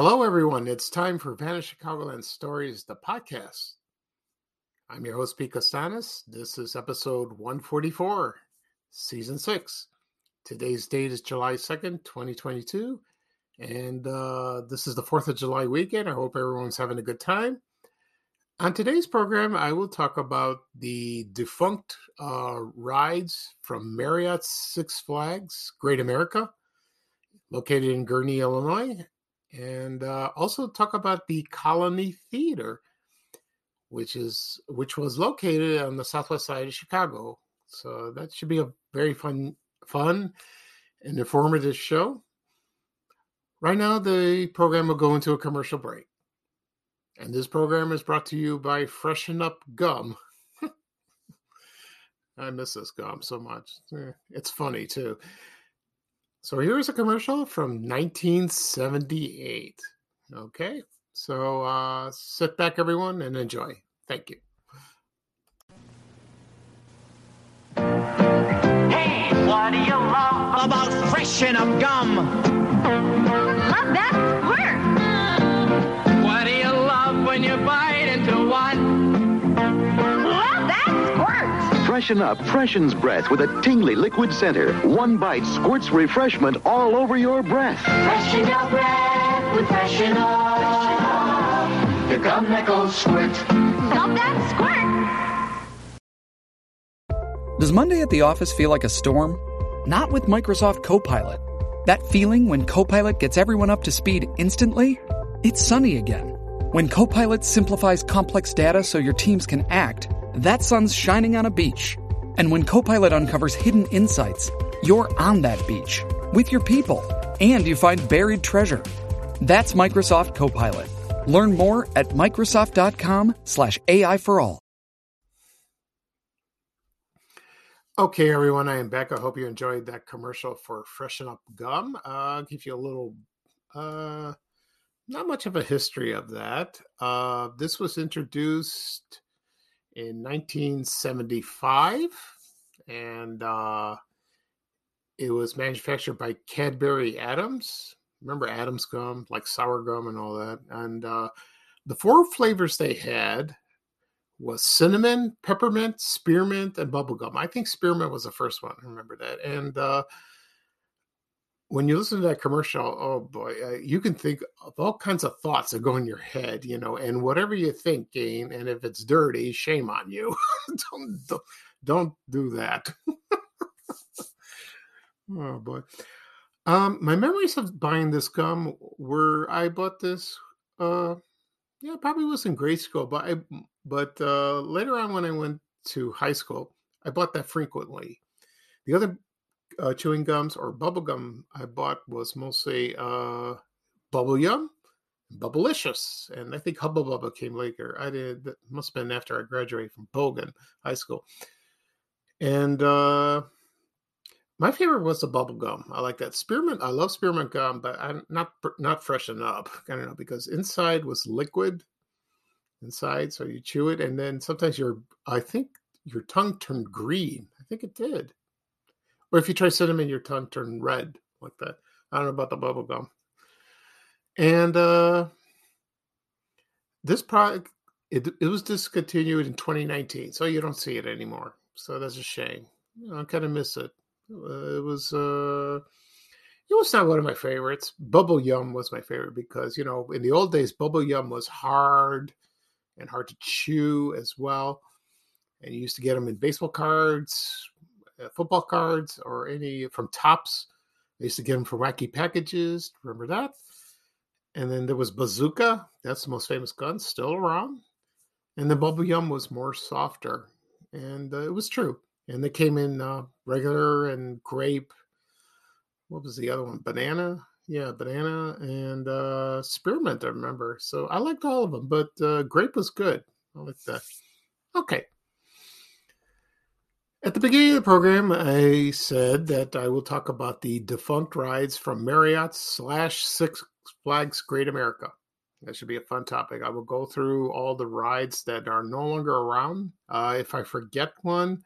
Hello, everyone. It's time for Vanished Chicagoland Stories, the podcast. I'm your host, Pete Costanis. This is episode 144, season six. Today's date is July 2nd, 2022. And uh, this is the 4th of July weekend. I hope everyone's having a good time. On today's program, I will talk about the defunct uh, rides from Marriott Six Flags Great America, located in Gurnee, Illinois, and uh, also talk about the Colony Theater, which is which was located on the southwest side of Chicago. So that should be a very fun, fun, and informative show. Right now, the program will go into a commercial break, and this program is brought to you by Freshen Up Gum. I miss this gum so much. Eh, it's funny too. So here's a commercial from 1978. Okay, so uh, sit back, everyone, and enjoy. Thank you. Hey, what do you love about freshen up gum? Love that squirt. What do you love when you bite Freshen up freshens breath with a tingly liquid center. One bite squirts refreshment all over your breath. Freshen your breath with freshen up. The gum that goes squirt. Love that squirt. Does Monday at the office feel like a storm? Not with Microsoft Copilot. That feeling when Copilot gets everyone up to speed instantly? It's sunny again. When Copilot simplifies complex data so your teams can act, that sun's shining on a beach. And when Copilot uncovers hidden insights, you're on that beach with your people and you find buried treasure. That's Microsoft Copilot. Learn more at Microsoft.com slash AI for all. Okay, everyone, I am back. I hope you enjoyed that commercial for Freshen Up Gum. Uh, I'll give you a little, uh, not much of a history of that. Uh, this was introduced in 1975, and uh, it was manufactured by Cadbury Adams. Remember Adams gum, like sour gum and all that. And uh, the four flavors they had was cinnamon, peppermint, spearmint, and bubblegum. I think spearmint was the first one. I remember that. And uh, when you listen to that commercial, oh boy, uh, you can think of all kinds of thoughts that go in your head, you know, and whatever you think, Gain, and if it's dirty, shame on you. don't, don't, don't do that. oh boy. Um, my memories of buying this gum were I bought this uh yeah, probably was in grade school, but I but uh later on when I went to high school, I bought that frequently. The other uh, chewing gums or bubble gum I bought was mostly uh bubble yum, bubblicious, and I think Hubba Bubba came later. I did that must have been after I graduated from Bogan High School. And uh my favorite was the bubble gum. I like that spearmint. I love spearmint gum, but I'm not not freshen up. I don't know because inside was liquid inside, so you chew it, and then sometimes your I think your tongue turned green. I think it did. Or if you try cinnamon, your tongue turned red like that. I don't know about the bubble gum. And uh this product it, it was discontinued in 2019, so you don't see it anymore. So that's a shame. I kind of miss it. Uh, it was uh it was not one of my favorites. Bubble Yum was my favorite because you know in the old days Bubble Yum was hard and hard to chew as well, and you used to get them in baseball cards, football cards, or any from Topps. I used to get them from Wacky Packages. Remember that? And then there was Bazooka. That's the most famous gun, still around. And the Bubble Yum was more softer, and uh, it was true and they came in uh, regular and grape. What was the other one? Banana, yeah, banana and uh, spearmint. I remember. So I liked all of them, but uh, grape was good. I like that. Okay. At the beginning of the program, I said that I will talk about the defunct rides from Marriott slash Six Flags Great America. That should be a fun topic. I will go through all the rides that are no longer around. Uh, if I forget one,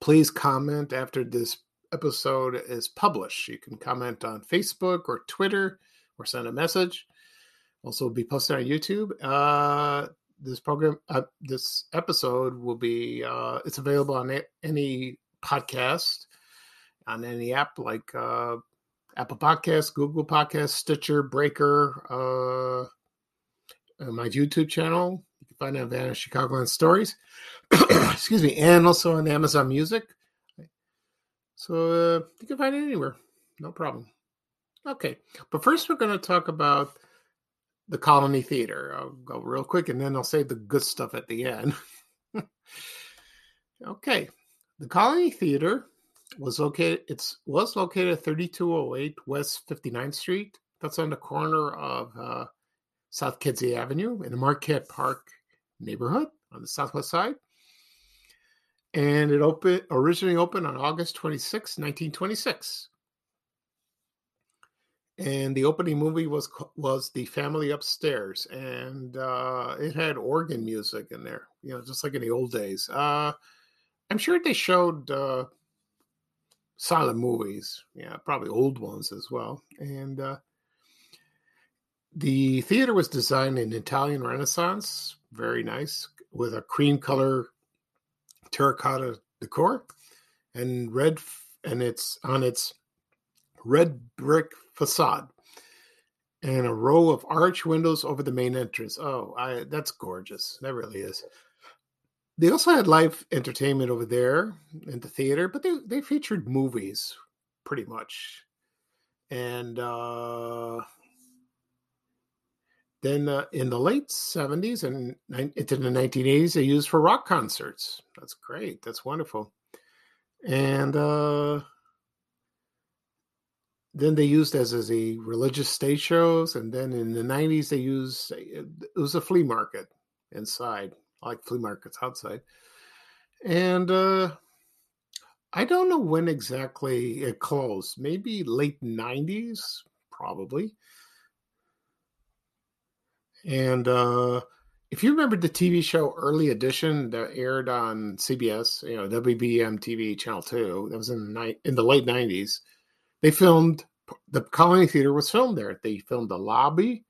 please comment after this episode is published. You can comment on Facebook or Twitter or send a message. Also, be posted on YouTube. Uh, this program, uh, this episode will be, uh, it's available on any podcast, on any app like uh, Apple Podcasts, Google Podcasts, Stitcher, Breaker, uh, my YouTube channel. You can find it on Vanna Chicagoland Stories. Excuse me, and also on Amazon Music. So uh, you can find it anywhere, no problem. Okay, but first we're going to talk about the Colony Theater. I'll go real quick, and then I'll say the good stuff at the end. okay, the Colony Theater was located. It's was located at 3208 West 59th Street. That's on the corner of uh, South Kedzie Avenue in the Marquette Park neighborhood on the southwest side. And it opened originally opened on August 26, 1926. And the opening movie was was The Family Upstairs, and uh, it had organ music in there, you know, just like in the old days. Uh, I'm sure they showed uh, silent movies, yeah, probably old ones as well. And uh, the theater was designed in Italian Renaissance, very nice, with a cream color terracotta decor and red, and it's on its red brick facade and a row of arch windows over the main entrance. Oh, I that's gorgeous. That really is. They also had live entertainment over there in the theater, but they they featured movies pretty much. And uh then uh, in the late 70s and into the 1980s, they used for rock concerts. That's great. That's wonderful. And uh, then they used as as a religious stage shows. And then in the 90s, they used it was a flea market inside, like flea markets outside. And uh, I don't know when exactly it closed. Maybe late 90s, probably. And uh, if you remember the TV show Early Edition that aired on CBS, you know WBBM TV Channel Two, that was in the in the late '90s. They filmed the Colony Theater was filmed there. They filmed the lobby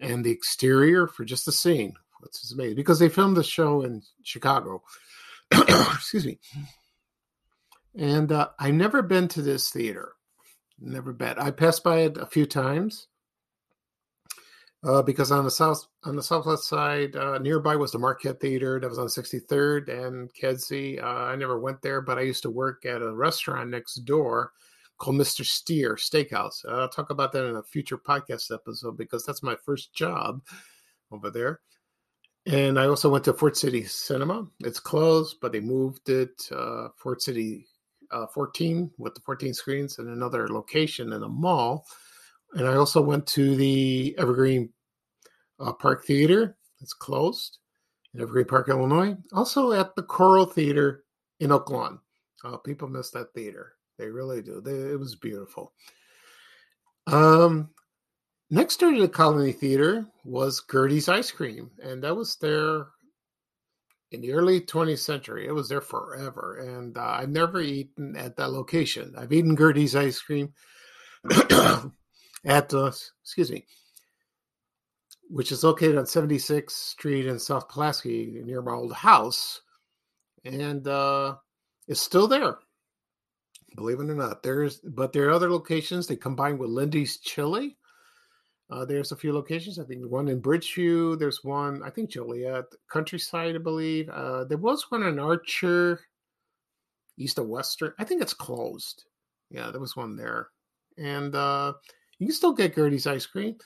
and the exterior for just a scene, which is amazing because they filmed the show in Chicago. Excuse me. And uh, I've never been to this theater. Never been. I passed by it a few times uh, because on the south on the southwest side uh, nearby was the Marquette Theater that was on 63rd and Kedzie. Uh, I never went there, but I used to work at a restaurant next door called Mr. Steer Steakhouse. I'll talk about that in a future podcast episode because that's my first job over there. And I also went to Ford City Cinema. It's closed, but they moved it uh, Ford City uh, 14 with the 14 screens in another location in a mall. And I also went to the Evergreen uh, Park Theater. It's closed in Evergreen Park, Illinois. Also at the Coral Theater in Oak Lawn. Uh, people miss that theater. They really do. They, it was beautiful. Um, next door to the Colony Theater was Gertie's Ice Cream, and that was there in the early 20th century. It was there forever, and uh, I've never eaten at that location. I've eaten Gertie's Ice Cream at uh, excuse me, which is located on 76th Street in South Pulaski near my old house, and uh, it's still there. Believe it or not, there's but there are other locations. They combine with Lindy's Chili. Uh, there's a few locations. I think one in Bridgeview. There's one, I think Joliet, Countryside, I believe. Uh, there was one in Archer, East of Western. I think it's closed. Yeah, there was one there. And uh, you can still get Gertie's ice cream.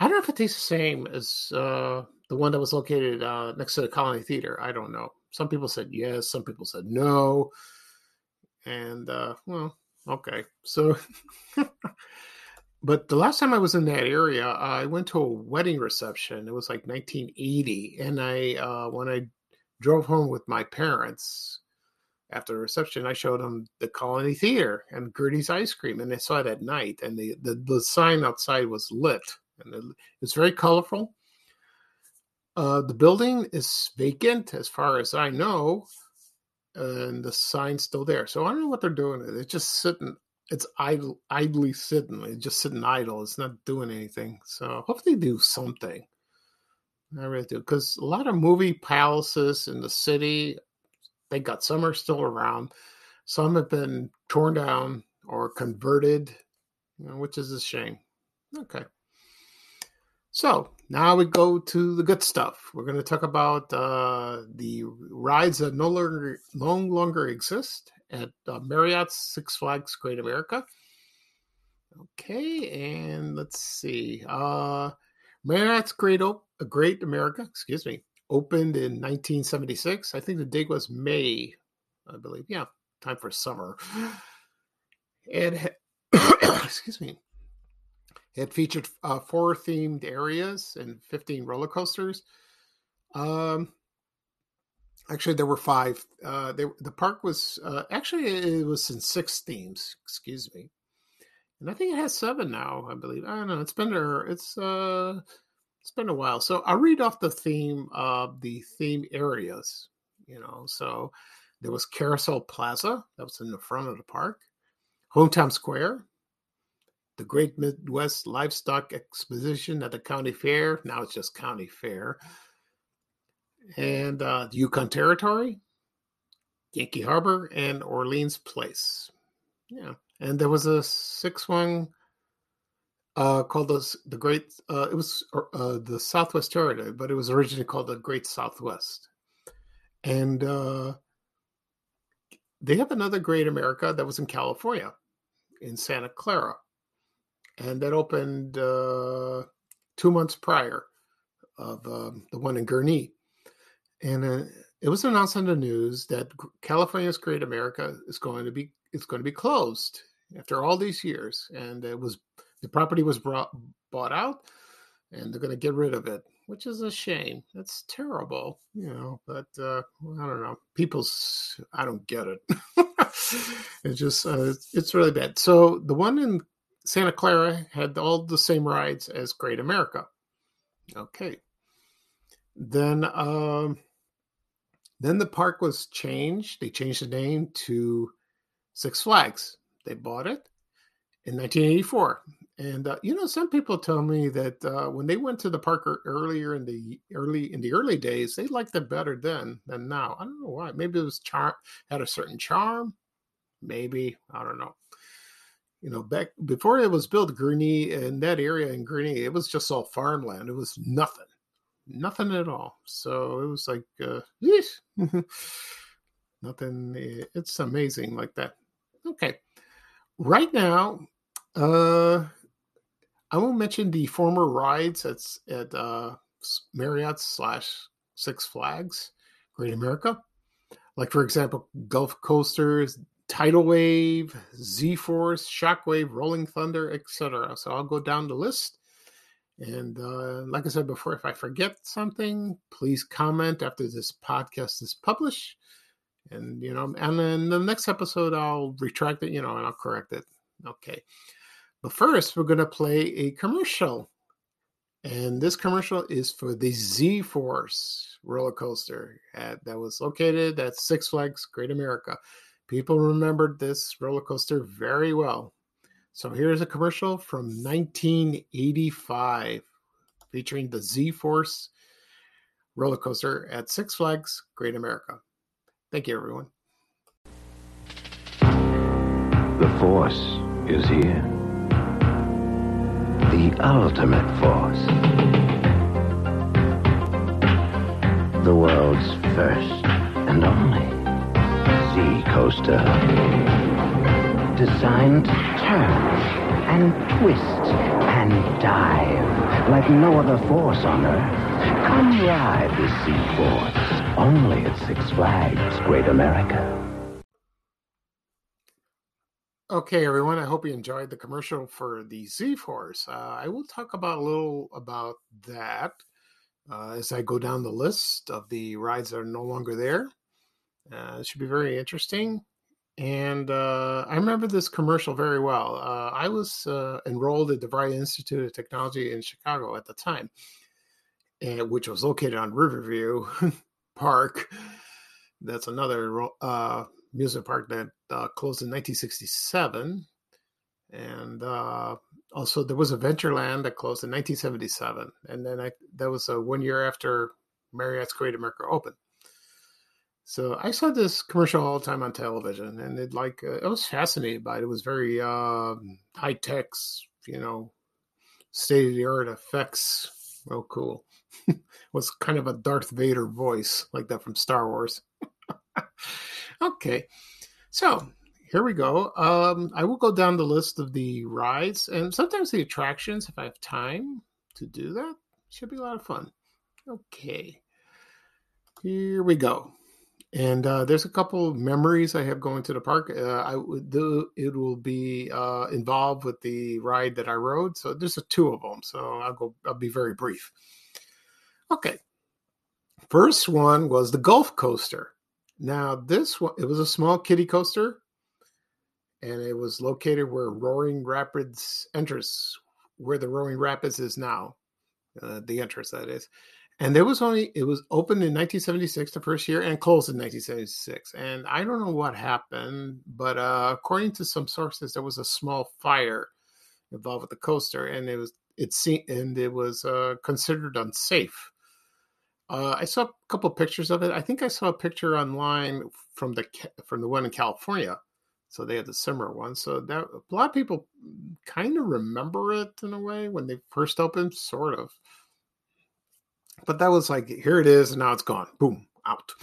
I don't know if it tastes the same as uh, the one that was located uh, next to the Colony Theater. I don't know. Some people said yes, some people said no. And uh, well, okay. So, but the last time I was in that area, I went to a wedding reception. It was like 1980, and I uh, when I drove home with my parents after the reception, I showed them the Colony Theater and Gertie's Ice Cream, and they saw it at night. And the the, the sign outside was lit, and it, it's very colorful. Uh, the building is vacant, as far as I know, and the sign's still there. So I don't know what they're doing. It's just sitting it's idle, idly sitting, it's just sitting idle. It's not doing anything. So hopefully they do something. I really do because a lot of movie palaces in the city, they got some are still around, some have been torn down or converted, you know, which is a shame. Okay. So now we go to the good stuff. We're going to talk about uh, the rides that no longer no longer exist at uh, Marriott's Six Flags Great America. Okay, and let's see. Uh, Marriott's Great o- Great America, excuse me, opened in 1976. I think the date was May, I believe. Yeah, time for summer. It, excuse me, it featured uh, four themed areas and 15 roller coasters. Um, actually, there were five. Uh, they, the park was uh, actually it was in six themes. Excuse me, and I think it has seven now. I believe. I don't know. It's been there. It's uh, it's been a while. So I'll read off the theme of the theme areas. You know, so there was Carousel Plaza that was in the front of the park, Hometown Square, the Great Midwest Livestock Exposition at the county fair. Now it's just county fair. And uh, the Yukon Territory, Yankee Harbor, and Orleans Place. Yeah. And there was a six one uh, called the, the Great, uh, it was uh, the Southwest Territory, but it was originally called the Great Southwest. And uh, they have another Great America that was in California, in Santa Clara and that opened uh, two months prior of um, the one in Gurnee. And uh, it was announced on the news that California's Great America is going to be it's going to be closed after all these years, and it was the property was brought bought out, and they're going to get rid of it, which is a shame. That's terrible, you know. But uh, I don't know. People's I don't get it. it's just uh, it's really bad. So the one in Santa Clara had all the same rides as Great America. Okay. Then um then the park was changed. They changed the name to Six Flags. They bought it in 1984. And uh, you know, some people tell me that uh, when they went to the park earlier in the early in the early days, they liked it better then than now. I don't know why. Maybe it was charm had a certain charm. Maybe I don't know you know, back before it was built, Gurnee in that area in Gurnee, it was just all farmland. It was nothing, nothing at all. So it was like, uh, nothing. Eh, it's amazing like that. Okay, right now, uh, I will mention the former rides at at uh, Marriott slash Six Flags, Great America. Like for example, Gulf Coasters, Tidal Wave, Z Force, Shockwave, Rolling Thunder, etc. So I'll go down the list. And uh, like I said before, if I forget something, please comment after this podcast is published. And, you know, and then the next episode, I'll retract it, you know, and I'll correct it. Okay. But first, we're going to play a commercial. And this commercial is for the Z Force roller coaster at, that was located at Six Flags Great America. People remembered this roller coaster very well. So here's a commercial from 1985 featuring the Z Force roller coaster at Six Flags Great America. Thank you, everyone. The Force is here. The ultimate Force. The world's first and only coaster. Designed to turn and twist and dive like no other force on Earth. Come ride the Z Force only at Six Flags Great America. Okay, everyone. I hope you enjoyed the commercial for the Z Force. Uh, I will talk about a little about that uh, as I go down the list of the rides that are no longer there. Uh, it should be very interesting. And uh, I remember this commercial very well. Uh, I was uh, enrolled at the DeVry Institute of Technology in Chicago at the time, and, which was located on Riverview Park. That's another uh, music park that uh, closed in 1967. and uh, also there was Adventureland that closed in 1977, and then I that was one year after Marriott's Great America opened. So I saw this commercial all the time on television, and it like uh, I was fascinated by it. It was very uh, high tech, you know, state of the art effects. Real cool. was kind of a Darth Vader voice like that from Star Wars. okay, so here we go. Um, I will go down the list of the rides and sometimes the attractions if I have time to do that. Should be a lot of fun. Okay, here we go. And uh, there's a couple memories I have going to the park. Uh, I would do it will be uh, involved with the ride that I rode. So there's a two of them. So I'll go. I'll be very brief. Okay. First one was the Gulf Coaster. Now this one it was a small kiddie coaster, and it was located where Roaring Rapids enters, where the Roaring Rapids is now, uh, the entrance that is and there was only it was opened in 1976 the first year and closed in 1976 and i don't know what happened but uh, according to some sources there was a small fire involved with the coaster and it was it seemed and it was uh, considered unsafe. Uh, i saw a couple pictures of it. I think i saw a picture online from the from the one in california. So they had the similar one. So that a lot of people kind of remember it in a way when they first opened sort of but that was like, here it is, and now it's gone. Boom, out.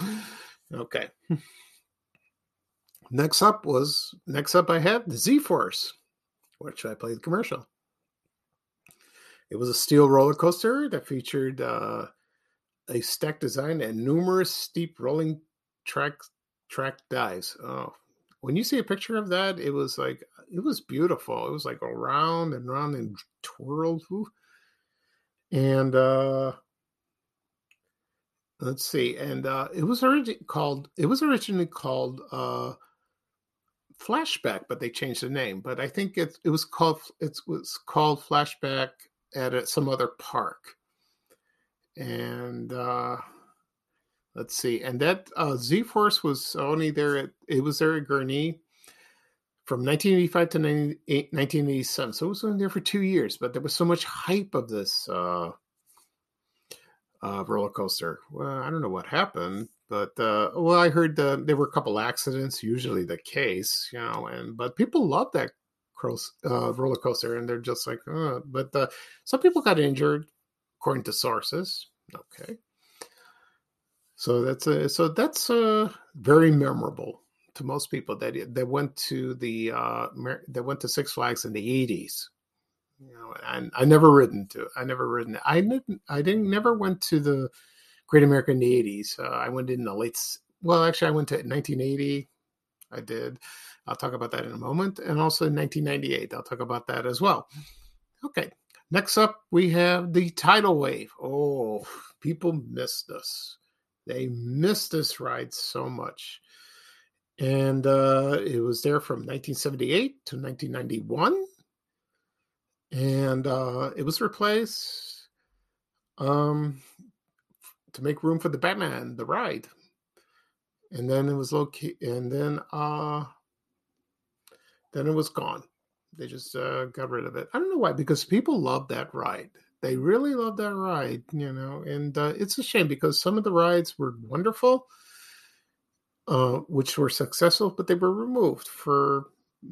Okay. Next up was next up I had the Z Force, which I played commercial. It was a steel roller coaster that featured uh, a stack design and numerous steep rolling track track dives. Oh, when you see a picture of that, it was like it was beautiful. It was like around and around and twirled. And uh let's see and uh it was originally called it was originally called uh flashback but they changed the name but i think it, it was called it was called flashback at a, some other park. And uh let's see and that uh z-force was only there at it was there at gurnee from 1985 to 1987 so it was only there for two years but there was so much hype of this uh uh, roller coaster. Well, I don't know what happened, but uh, well, I heard uh, there were a couple accidents. Usually the case, you know, and but people love that cross, uh, roller coaster, and they're just like, uh, but uh, some people got injured, according to sources. Okay, so that's a so that's uh, very memorable to most people that that went to the uh, that went to Six Flags in the eighties you know, and I never ridden to. I never ridden. I didn't. I didn't. Never went to the Great American the eighties. I went in the late. Well, actually, I went to 1980. I did. I'll talk about that in a moment, and also in 1998. I'll talk about that as well. Okay. Next up, we have the tidal wave. Oh, people missed this. They missed this ride so much. And uh, it was there from 1978 to 1991 and uh, it was replaced um, to make room for the Batman, the ride, and then it was located, and then uh, then it was gone. They just uh, got rid of it. I don't know why, because people love that ride. They really love that ride, you know, and uh, it's a shame because some of the rides were wonderful, uh, which were successful, but they were removed for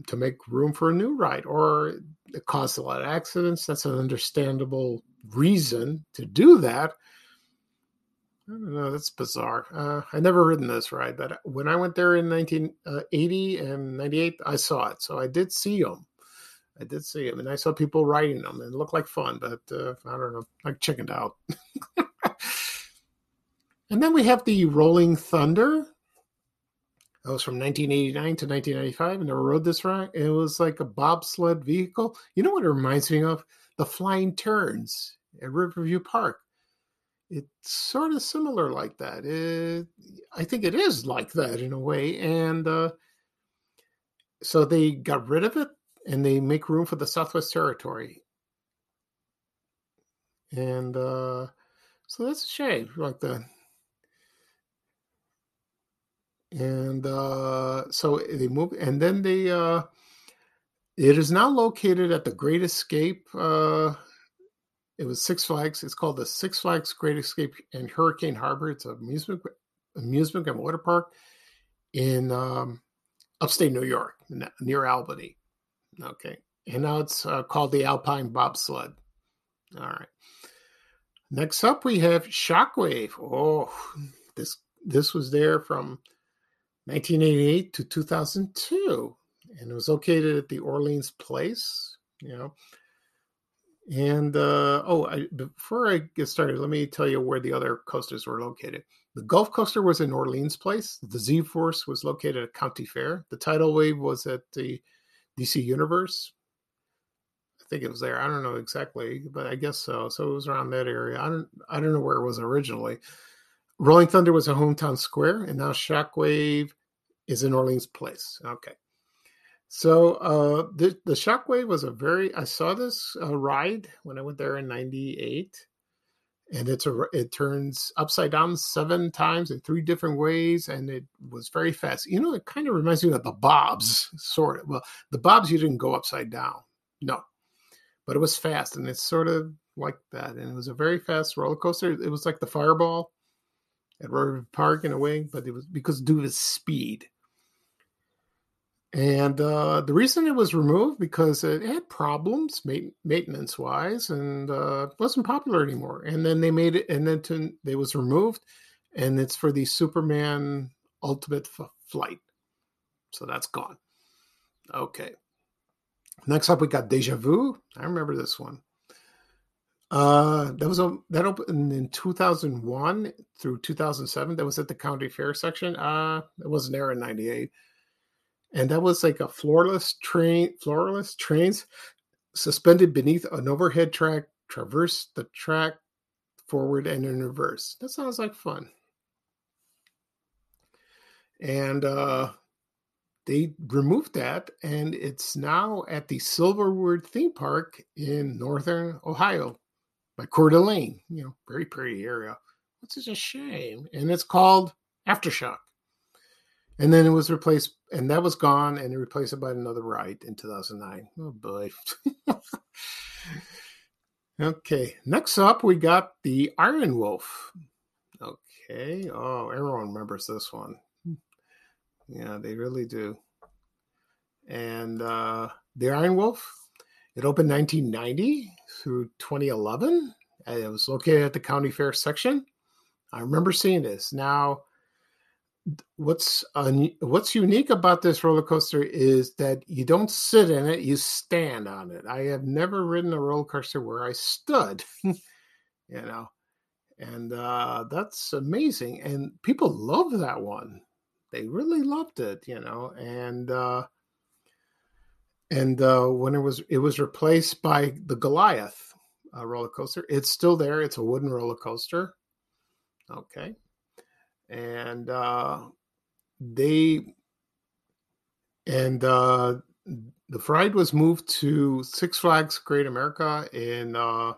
to make room for a new ride, or it caused a lot of accidents. That's an understandable reason to do that. I don't know. That's bizarre. Uh, I never ridden this ride, but when I went there in 1980 uh, and 98, I saw it. So I did see them. I did see them, and I saw people riding them, and it looked like fun. But uh, I don't know, I chickened out. and then we have the Rolling Thunder. That was from 1989 to 1995. I never rode this ride. It was like a bobsled vehicle. You know what it reminds me of? The Flying Turns at Riverview Park. It's sort of similar like that. It, I think it is like that in a way. And uh, so they got rid of it and they make room for the Southwest Territory. And uh, so that's a shame. Like the and uh, so they moved, and then they uh, It is now located at the Great Escape. Uh, it was Six Flags. It's called the Six Flags Great Escape and Hurricane Harbor. It's an amusement amusement and water park in um, upstate New York, near Albany. Okay, and now it's uh, called the Alpine Bobsled. All right. Next up, we have Shockwave. Oh, this this was there from 1988 to 2002, and it was located at the Orleans Place. You know, and uh, oh, I, before I get started, let me tell you where the other coasters were located. The Gulf Coaster was in Orleans Place. The Z Force was located at County Fair. The Tidal Wave was at the DC Universe. I think it was there. I don't know exactly, but I guess so. So it was around that area. I don't I don't know where it was originally. Rolling Thunder was a hometown square, and now Shockwave is in Orleans Place. Okay. So uh, the the Shockwave was a very. I saw this uh, ride when I went there in '98, and it's a it turns upside down seven times in three different ways, and it was very fast. You know, it kind of reminds me of the Bobs, sort of. Well, the Bobs you didn't go upside down, no, but it was fast, and it's sort of like that. And it was a very fast roller coaster. It was like the Fireball at River Park in a way, but it was because due to speed. And uh, the reason it was removed because it had problems maintenance wise and uh, wasn't popular anymore. And then they made it, and then to, was removed, and it's for the Superman Ultimate F- Flight. So that's gone. Okay. Next up, we got Deja Vu. I remember this one. Uh, that was a that opened in 2001 through 2007. That was at the county fair section. Uh, it wasn't there in '98, and that was like a floorless train, floorless trains suspended beneath an overhead track, traverse the track forward and in reverse. That sounds like fun. And uh, they removed that, and it's now at the Silverwood Theme Park in northern Ohio by Coeur d'Alene. You know, very pretty area. Which is a shame. And it's called Aftershock. And then it was replaced, and that was gone, and replaced it by another ride in 2009. Oh boy. okay, next up we got the Iron Wolf. Okay, oh, everyone remembers this one. Yeah, they really do. And uh, the Iron Wolf it opened 1990 through 2011. It was located at the county fair section. I remember seeing this. Now, what's un- what's unique about this roller coaster is that you don't sit in it; you stand on it. I have never ridden a roller coaster where I stood, you know, and uh, that's amazing. And people love that one; they really loved it, you know. And uh, and uh, when it was it was replaced by the Goliath uh, roller coaster. It's still there. It's a wooden roller coaster. Okay, and uh, they and uh, the ride was moved to Six Flags Great America in uh,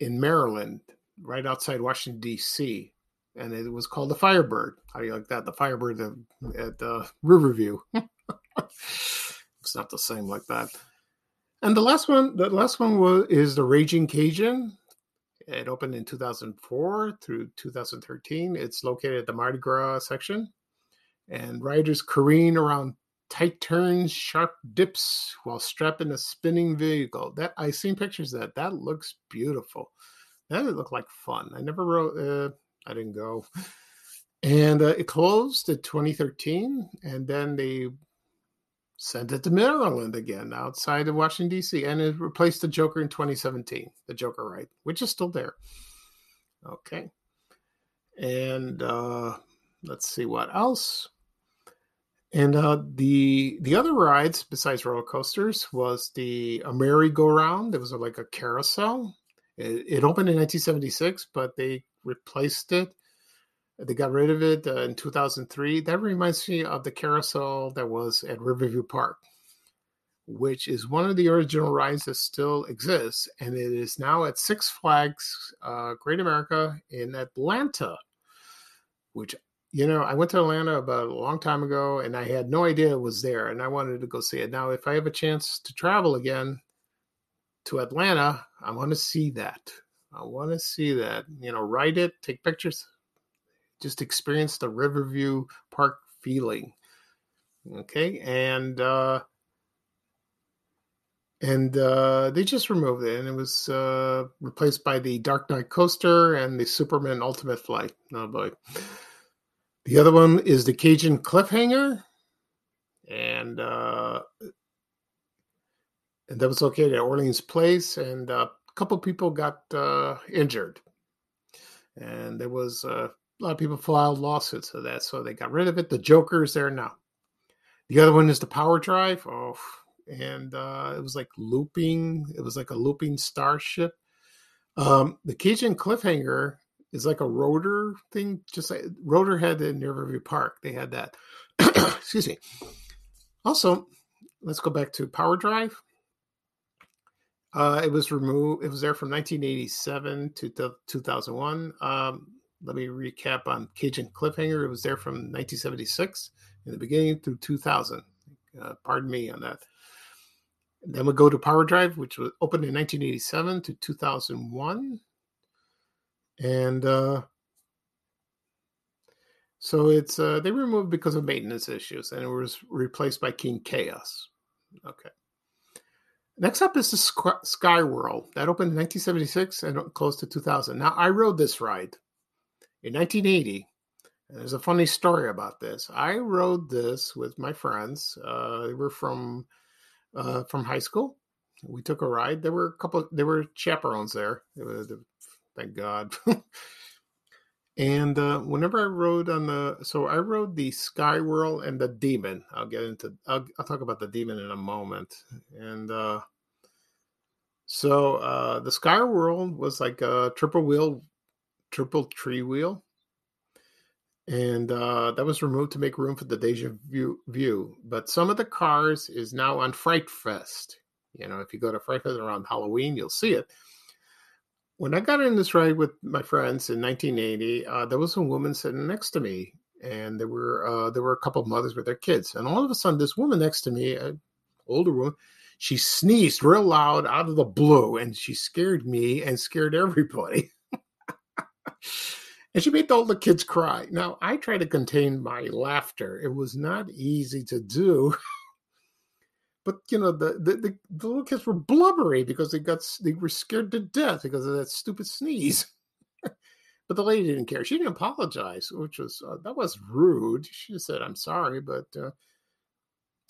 in Maryland, right outside Washington D.C. And it was called the Firebird. How do you like that? The Firebird at, at uh, Riverview. it's not the same like that. And the last one, the last one was is the Raging Cajun. It opened in 2004 through 2013. It's located at the Mardi Gras section, and riders careen around tight turns, sharp dips while strapped in a spinning vehicle. That I've seen pictures that. That looks beautiful. That would look like fun. I never wrote. Uh, I didn't go. And uh, it closed in 2013, and then they sent it to Maryland again, outside of Washington D.C., and it replaced the Joker in 2017. The Joker ride, which is still there. Okay, and uh, let's see what else. And uh, the the other rides besides roller coasters was the a merry-go-round. It was like a carousel. It, it opened in 1976, but they replaced it they got rid of it uh, in 2003. That reminds me of the carousel that was at Riverview Park, which is one of the original rides that still exists. And it is now at Six Flags uh, Great America in Atlanta, which you know, I went to Atlanta about a long time ago and I had no idea it was there and I wanted to go see it. Now, if I have a chance to travel again to Atlanta, I want to see that. I want to see that, you know, write it, take pictures, just experience the Riverview Park feeling. Okay. And, uh, and uh, they just removed it, and it was uh, replaced by the Dark Knight coaster and the Superman Ultimate Flight. Oh boy! The other one is the Cajun Cliffhanger, and uh, and that was located at Orleans Place, and uh, a couple people got uh, injured, and there was uh, a lot of people filed lawsuits for that, so they got rid of it. The Joker's there now. The other one is the Power Drive. Oh, and uh, it was like looping. It was like a looping starship. Um, the Cajun Cliffhanger is like a rotor thing, just like rotor had in Riverview Park. They had that. Excuse me. Also, let's go back to Power Drive. Uh, it was removed. It was there from 1987 to 2001. Um, let me recap on Cajun Cliffhanger. It was there from 1976 in the beginning through 2000. Uh, pardon me on that. Then we go to Power Drive, which was opened in 1987 to 2001. And uh, so it's uh, they removed because of maintenance issues, and it was replaced by King Chaos. Okay. Next up is the Sky Whirl that opened in 1976 and closed to 2000. Now I rode this ride in 1980. And there's a funny story about this. I rode this with my friends. Uh, they were from uh, from high school. We took a ride. There were a couple. There were chaperones there. Was, thank God. and uh, whenever I rode on the, so I rode the Sky Whirl and the Demon. I'll get into. I'll, I'll talk about the Demon in a moment. And uh, so uh, the Sky Whirl was like a triple wheel, triple tree wheel and uh, that was removed to make room for the Deja Vu. view. But some of the cars is now on Fright Fest. You know, if you go to Fright Fest around Halloween, you'll see it. When I got in this ride with my friends in 1980, uh, there was a woman sitting next to me, and there were uh, there were a couple of mothers with their kids, and all of a sudden, this woman next to me, an older woman, she sneezed real loud out of the blue, and she scared me and scared everybody. And she made all the kids cry. Now, I try to contain my laughter. It was not easy to do. but you know, the, the, the, the, little kids were blubbery because they got they were scared to death because of that stupid sneeze. but the lady didn't care. She didn't apologize, which was uh, that was rude. She just said, "I'm sorry," but uh,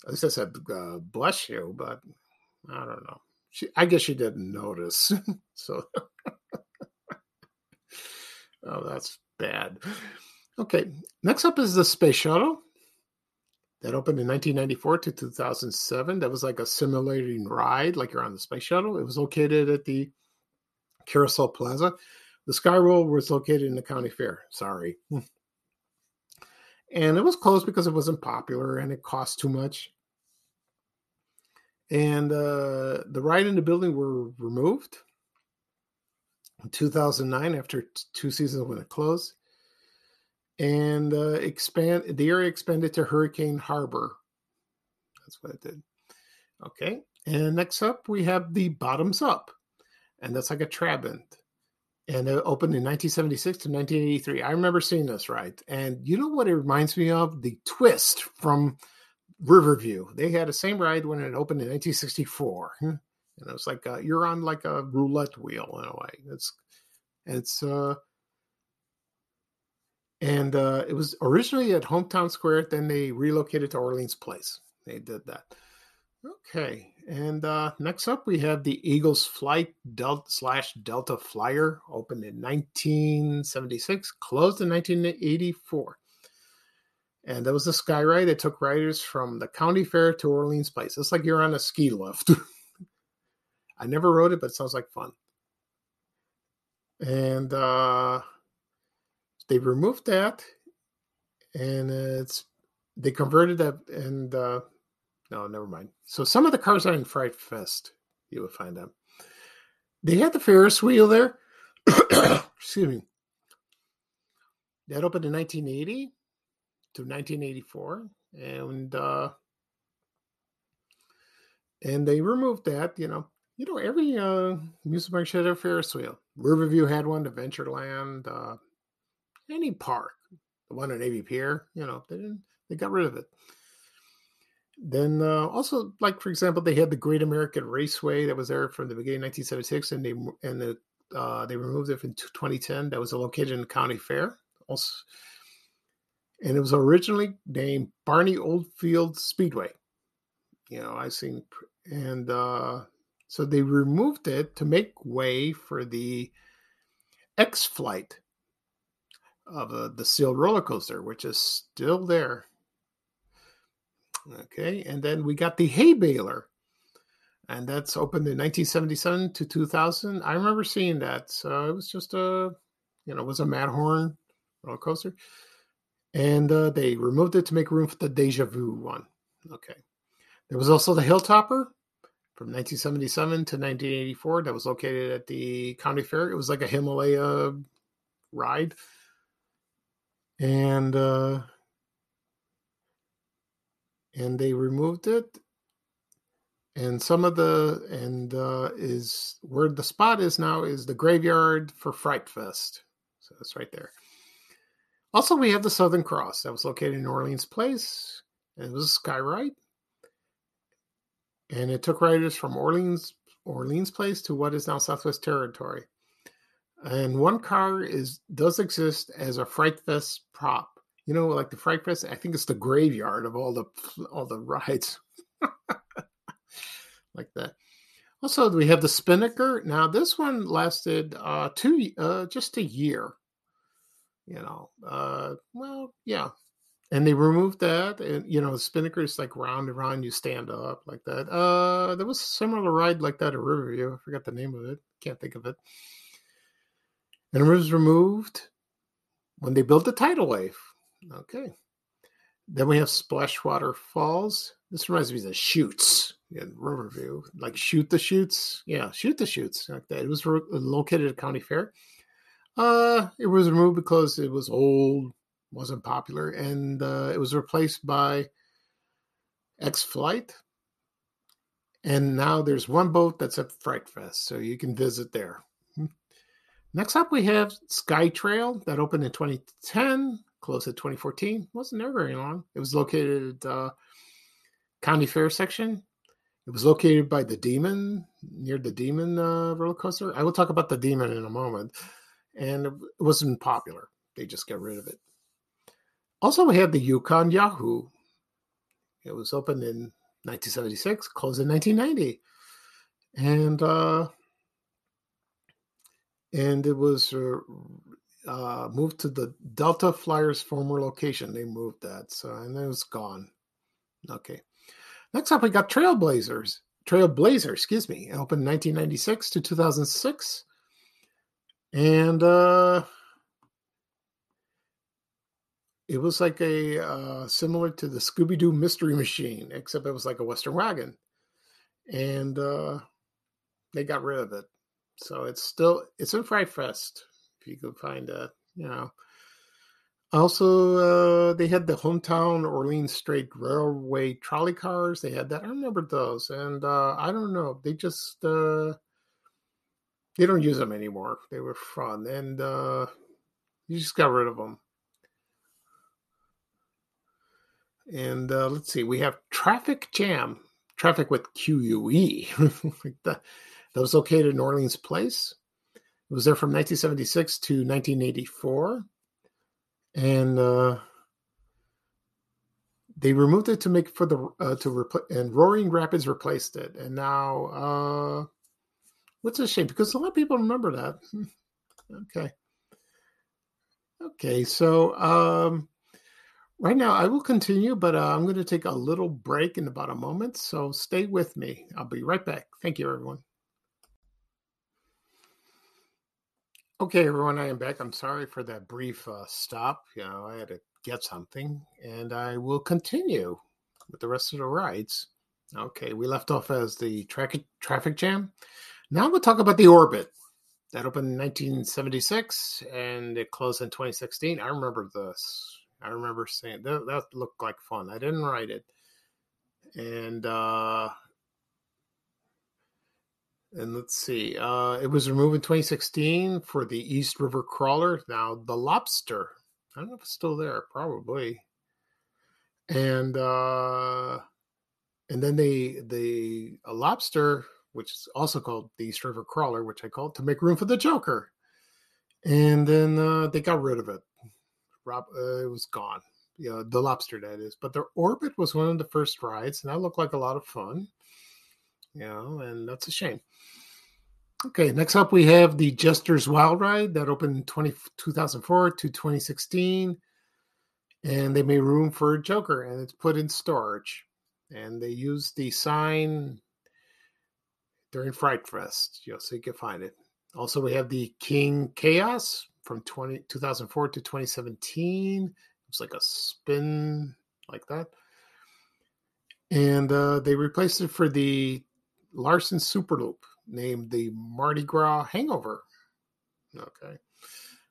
at least I said, uh, "Bless you." But I don't know. She, I guess she didn't notice. so Oh, that's bad. Okay, next up is the Space Shuttle that opened in 1994 to 2007. That was like a simulating ride, like you're on the Space Shuttle. It was located at the Carousel Plaza. The Sky Whirl was located in the county fair. Sorry. And it was closed because it wasn't popular and it cost too much. And uh, the ride in the building were removed in 2009 after t- two seasons when it closed and uh, expand the area expanded to hurricane harbor. That's what it did. Okay and next up we have the bottoms up and that's like a trabant and it opened in 1976 to 1983 i remember seeing this right? And you know what it reminds me of? The twist from riverview. They had the same ride when it opened in 1964 you know, it's like uh, you're on like a roulette wheel in a way. It's it's uh and uh it was originally at Hometown Square, then they relocated to Orleans Place. They did that. Okay, and uh next up we have the Eagles Flight Delta slash Delta Flyer, opened in 1976, closed in 1984. And that was a sky ride that took riders from the county fair to Orleans Place. It's like you're on a ski lift. I never wrote it, but it sounds like fun. And uh, they removed that, and it's they converted that, and uh, no, never mind. So some of the cars are in Fright Fest. You will find them. They had the Ferris wheel there. Excuse me. That opened in 1980, to 1984, and uh, and they removed that. You know, you know every uh, amusement park should have a Ferris wheel. Riverview had one. Adventureland, uh, any park, the one at Navy Pier. You know, they didn't. They got rid of it. Then uh, also, like for example, they had the Great American Raceway that was there from the beginning of 1976, and they and the uh, they removed it in 2010. That was located in the county fair. Also, and it was originally named Barney Oldfield Speedway. You know, I seen, and uh, so they removed it to make way for the X Flight of uh, the sealed roller coaster, which is still there. Okay, and then we got the hay baler, and that's opened in 1977 to 2000. I remember seeing that. So it was just a, you know, it was a Matterhorn roller coaster, and uh, they removed it to make room for the Deja Vu one. Okay, there was also the Hilltopper from 1977 to 1984 that was located at the county fair. It was like a Himalaya ride, and uh, and they removed it. And some of the and uh, is where the spot is now is the graveyard for fright fest. So it's right there. Also we have the southern cross that was located in orleans place. And it was a sky ride and it took riders from orleans orleans place to what is now southwest territory and one car is does exist as a fright fest prop you know, like the Fright Fest. I think it's the graveyard of all the all the rides, like that. Also, we have the Spinnaker. Now, this one lasted uh, two, uh, just a year. You know, uh, well, yeah, and they removed that, and you know, the Spinnaker is like round and round. You stand up like that. Uh, there was a similar ride like that at Riverview. I forgot the name of it. Can't think of it. And it was removed when they built the tidal wave. Okay. Then we have Splashwater Falls. This reminds me of the Chutes in Riverview, like shoot the chutes. Yeah, shoot the chutes like that. It was re- located at County Fair. Uh, it was removed because it was old, wasn't popular, and uh, it was replaced by X Flight. And now there's one boat that's at Fright Fest, so you can visit there. Next up, we have Sky Trail that opened in 2010 closed in 2014. wasn't there very long. It was located at uh, County Fair section. It was located by the Demon near the Demon uh, roller coaster. I will talk about the Demon in a moment, and it wasn't popular. They just got rid of it. Also, we had the Yukon Yahoo. It was opened in 1976, closed in 1990, and uh, and it was uh, uh, moved to the Delta Flyers former location. They moved that, so and it was gone. Okay. Next up, we got Trailblazers. Trailblazer, excuse me, opened 1996 to 2006, and uh, it was like a uh, similar to the Scooby Doo Mystery Machine, except it was like a Western wagon, and uh, they got rid of it. So it's still it's in Fright Fest if you could find a, you know. Also, uh, they had the hometown Orleans Strait Railway trolley cars. They had that. I remember those, and uh, I don't know. They just uh, they don't use them anymore. They were fun, and uh, you just got rid of them. And uh, let's see, we have Traffique Jam, traffic with Q U E. that was located in Orleans Place. It was there from 1976 to 1984, and uh, they removed it to make for the uh, to replace and Roaring Rapids replaced it, and now uh, what's a shame because a lot of people remember that. Okay, okay, so um, right now I will continue, but uh, I'm going to take a little break in about a moment. So stay with me. I'll be right back. Thank you, everyone. Okay, everyone, I am back. I'm sorry for that brief uh, stop. You know, I had to get something, and I will continue with the rest of the rides. Okay, we left off as the traffic traffic jam. Now we'll talk about the orbit that opened in 1976 and it closed in 2016. I remember this. I remember saying that that looked like fun. I didn't write it, and uh, and let's see, uh, it was removed in 2016 for the East River Crawler. Now the Lobster, I don't know if it's still there, probably, and uh, and then they the a Lobster, which is also called the East River Crawler, which I called to make room for the Joker, and then uh, they got rid of it. Rob, uh, it was gone. You know, the lobster that is. But the orbit was one of the first rides, and that looked like a lot of fun. You know, and that's a shame. Okay, next up we have the Jester's Wild Ride that opened in 20, 2004 to 2016. And they made room for a Joker, and it's put in storage. And they used the sign during Fright Fest, you know, so you can find it. Also, we have the King Chaos from 20, 2004 to 2017. It's like a spin like that. And uh, they replaced it for the Larson Superloop named the Mardi Gras Hangover. Okay.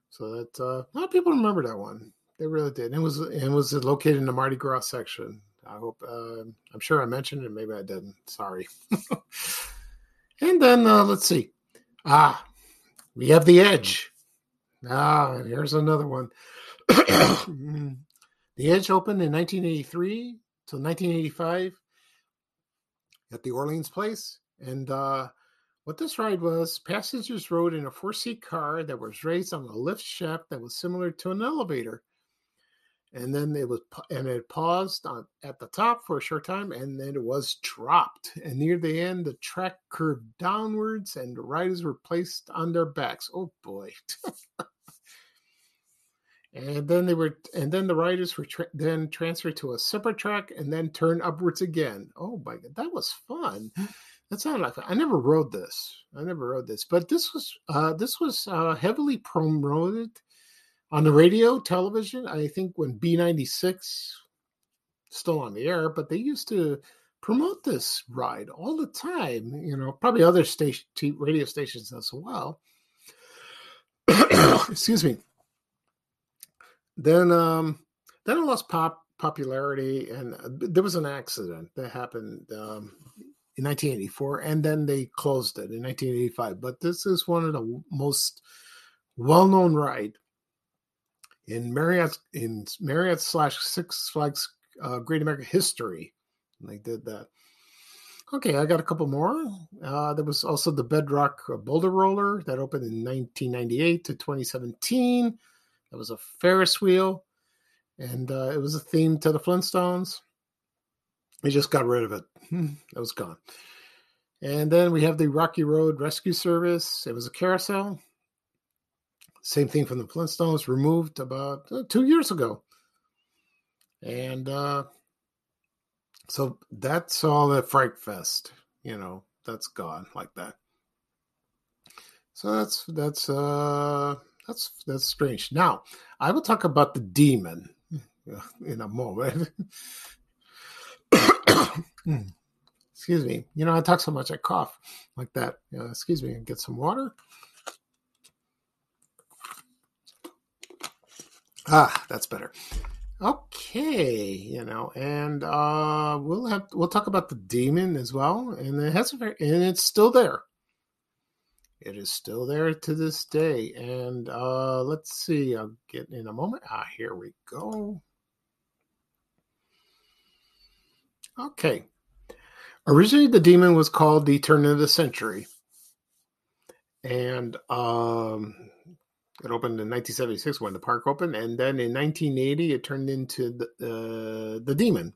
So that uh, a lot of people remember that one. They really did. It was it was located in the Mardi Gras section. I hope uh, I'm sure I mentioned it. Maybe I didn't. Sorry. and then uh, let's see. Ah, we have the Edge. Ah, here's another one. the Edge opened in 1983 till 1985 at the Orleans Place. And uh, what this ride was, passengers rode in a four seat car that was raised on a lift shaft that was similar to an elevator. And then it was, and it paused on, at the top for a short time, and then it was dropped. And near the end, the track curved downwards, and the riders were placed on their backs. Oh boy! and then they were and then the riders were tra- then transferred to a separate track and then turned upwards again. Oh my god that was fun. That sounded like i never rode this. I never rode this but this was uh this was uh heavily promoted on the radio television. I think when b96 still on the air but they used to promote this ride all the time you know probably other station radio stations as well. Excuse me then um then it lost pop popularity and uh, there was an accident that happened um in 1984 and then they closed it in 1985 but this is one of the most well-known ride in marriott in marriott slash six flags uh, great american history. And they did that. Okay i got a couple more. Uh, there was also the bedrock boulder roller that opened in 1998 to 2017 it was a Ferris wheel, and uh, it was a theme to the Flintstones. They just got rid of it. it was gone. And then we have the Rocky Road Rescue Service. It was a carousel. Same thing from the Flintstones, removed about uh, two years ago. And uh, so that's all at Fright Fest. You know, that's gone like that. So that's that's uh that's that's strange. Now, I will talk about the demon in a moment. excuse me. You know, I talk so much, I cough like that. Uh, excuse me. Get some water. Ah, that's better. Okay, you know, and uh we'll have we'll talk about the demon as well, and it has a very and it's still there. It is still there to this day. And uh, let's see, I'll get in a moment. Ah, here we go. Okay. Originally, the demon was called the Turn of the Century. And um, it opened in 1976 when the park opened. And then in 1980, it turned into the, uh, the demon.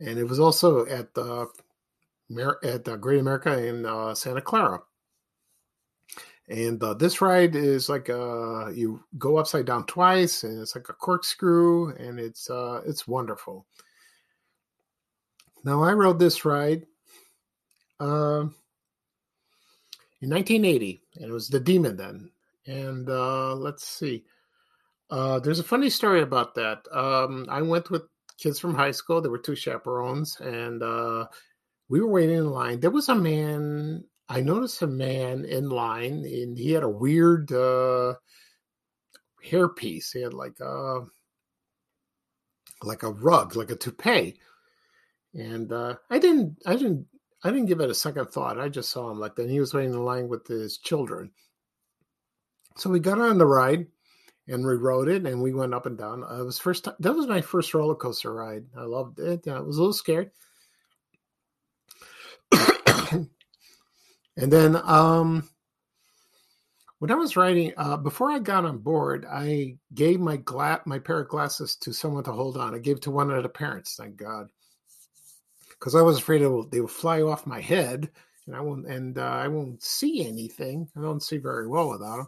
And it was also at the at uh, Great America in uh, Santa Clara. And uh, this ride is like uh, you go upside down twice, and it's like a corkscrew, and it's uh, it's wonderful. Now I rode this ride uh, in 1980, and it was the Demon then. And uh, let's see, uh, there's a funny story about that. Um, I went with kids from high school. There were two chaperones, and uh, we were waiting in line. There was a man. I noticed a man in line, and he had a weird. Uh, hairpiece. He had like a like a rug, like a toupee. And uh, I didn't, I didn't, I didn't give it a second thought. I just saw him like that. And he was waiting in line with his children. So we got on the ride and we rode it and we went up and down. It was first time, that was my first roller coaster ride. I loved it. I was a little scared. and then um when I was writing, uh, before I got on board, I gave my gla- my pair of glasses to someone to hold on. I gave to one of the parents, thank God, because I was afraid they would fly off my head, and I won't and uh, I won't see anything. I don't see very well without them.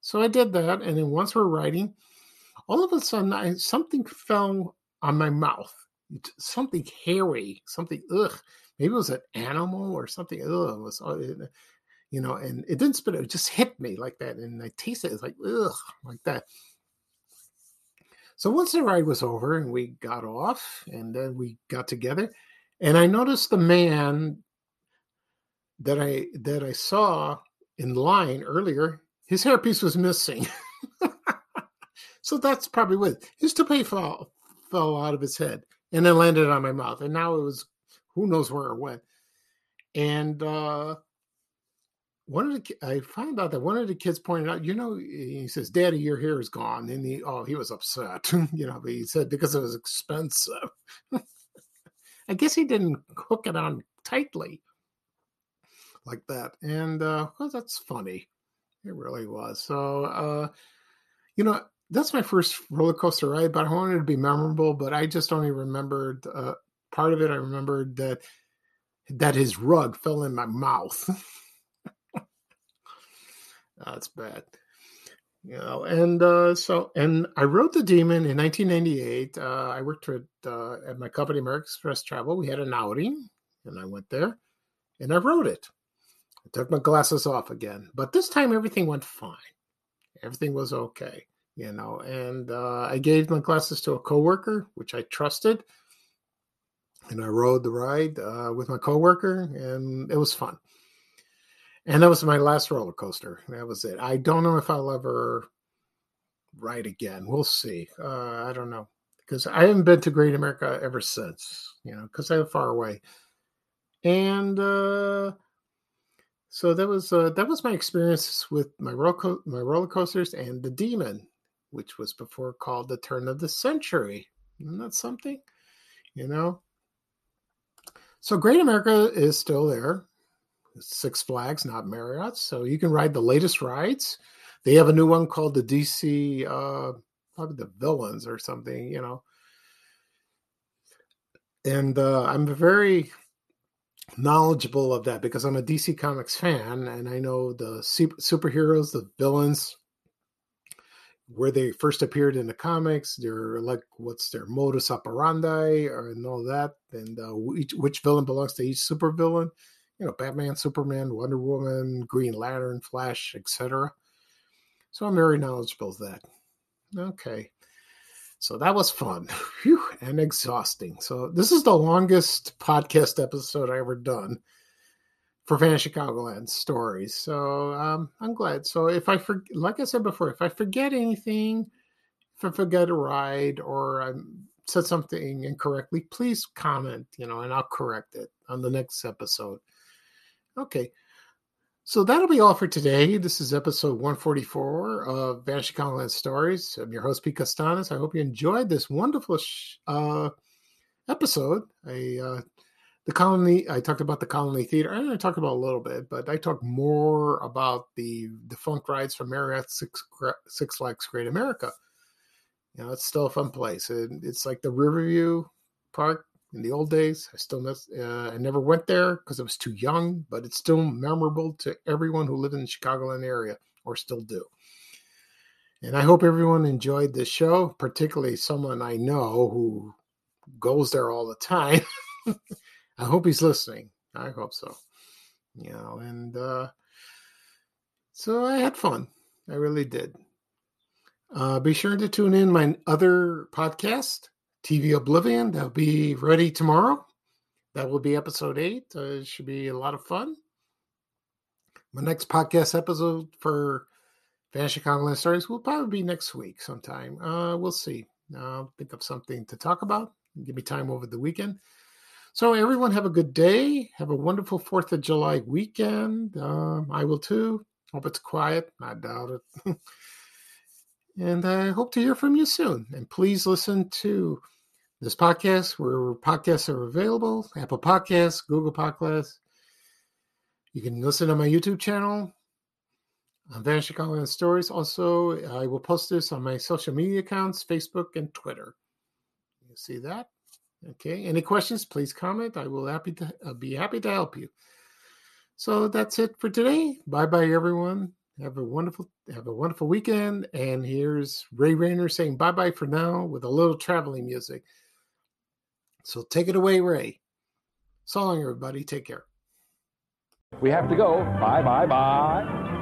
So I did that, and then once we're writing, all of a sudden, I, something fell on my mouth. Something hairy, something ugh. Maybe it was an animal or something. Ugh, it was uh, you know, and it didn't spit, it just hit me like that. And I tasted it, it's like, ugh, like that. So once the ride was over and we got off and then we got together, and I noticed the man that I that I saw in line earlier, his hairpiece was missing. so that's probably what his toupee fell fell out of his head and then landed on my mouth. And now it was who knows where it went. And uh one of the I found out that one of the kids pointed out, you know, he says, "Daddy, your hair is gone," and he oh he was upset, you know, but he said because it was expensive. I guess he didn't hook it on tightly like that, and uh, well, that's funny. It really was. So, uh, you know, that's my first roller coaster ride, but I wanted to be memorable. But I just only remembered uh, part of it. I remembered that that his rug fell in my mouth. That's bad. You know, and uh, so, and I wrote the demon in 1998. Uh, I worked at uh, at my company, American Express Travel. We had an outing, and I went there, and I wrote it. I took my glasses off again, but this time everything went fine. Everything was okay, you know. And uh, I gave my glasses to a coworker, which I trusted, and I rode the ride uh, with my coworker, and it was fun and that was my last roller coaster. That was it. I don't know if I'll ever ride again. We'll see. Uh, I don't know because I haven't been to Great America ever since. You know, because I am far away, and uh, so that was uh, that was my experience with my roller co- my roller coasters and the Demon, which was before called the Turn of the Century. Isn't that something? You know. So Great America is still there. Six Flags, not Marriott. So you can ride the latest rides. They have a new one called the DC, uh, probably the Villains or something, you know. And uh, I'm very knowledgeable of that because I'm a DC Comics fan and I know the super- superheroes, the villains, where they first appeared in the comics, their like what's their modus operandi or and all that, and uh, which, which villain belongs to each supervillain you know, Batman, Superman, Wonder Woman, Green Lantern, Flash, etc. So I'm very knowledgeable of that. Okay. So that was fun Whew, and exhausting. So this is the longest podcast episode I ever done for Van Chicagoland stories. So um, I'm glad. So if I for, like I said before, if I forget anything, if I forget a ride or I said something incorrectly, please comment, you know, and I'll correct it on the next episode. Okay. So that'll be all for today. This is episode 144 of Vanishing Chicagoland Stories. I'm your host, Pete Costanas. I hope you enjoyed this wonderful sh- uh, episode. I uh, the colony. I talked about the colony theater. and I talked about a little bit, but I talked more about the defunct rides from Marriott Six, Six Flags Great America. You know, it's still a fun place. It, it's like the Riverview Park in the old days. I still uh, I never went there because I was too young, but it's still memorable to everyone who lived in the Chicagoland area or still do. And I hope everyone enjoyed this show, particularly someone I know who goes there all the time. I hope he's listening. I hope so. You know, and uh, so I had fun. I really did. Uh, be sure to tune in my other podcast TV Oblivion. That'll be ready tomorrow. That will be episode eight. Uh, it should be a lot of fun. My next podcast episode for Vanishing Chicagoland Stories will probably be next week sometime. Uh, we'll see. I'll think of something to talk about. Give me time over the weekend. So, everyone, have a good day. Have a wonderful 4th of July weekend. Um, I will too. Hope it's quiet. I doubt it. and I hope to hear from you soon. And please listen to this podcast where podcasts are available Apple Podcasts, Google Podcasts. You can listen to my YouTube channel on Vanishing Chicagoland Stories. Also, I will post this on my social media accounts Facebook and Twitter. You see that? Okay. Any questions? Please comment. I will happy to I'll be happy to help you. So that's it for today. Bye bye, everyone. Have a wonderful have a wonderful weekend. And here's Ray Rayner saying bye bye for now with a little traveling music. So take it away, Ray. So long, everybody. Take care. We have to go. Bye bye bye.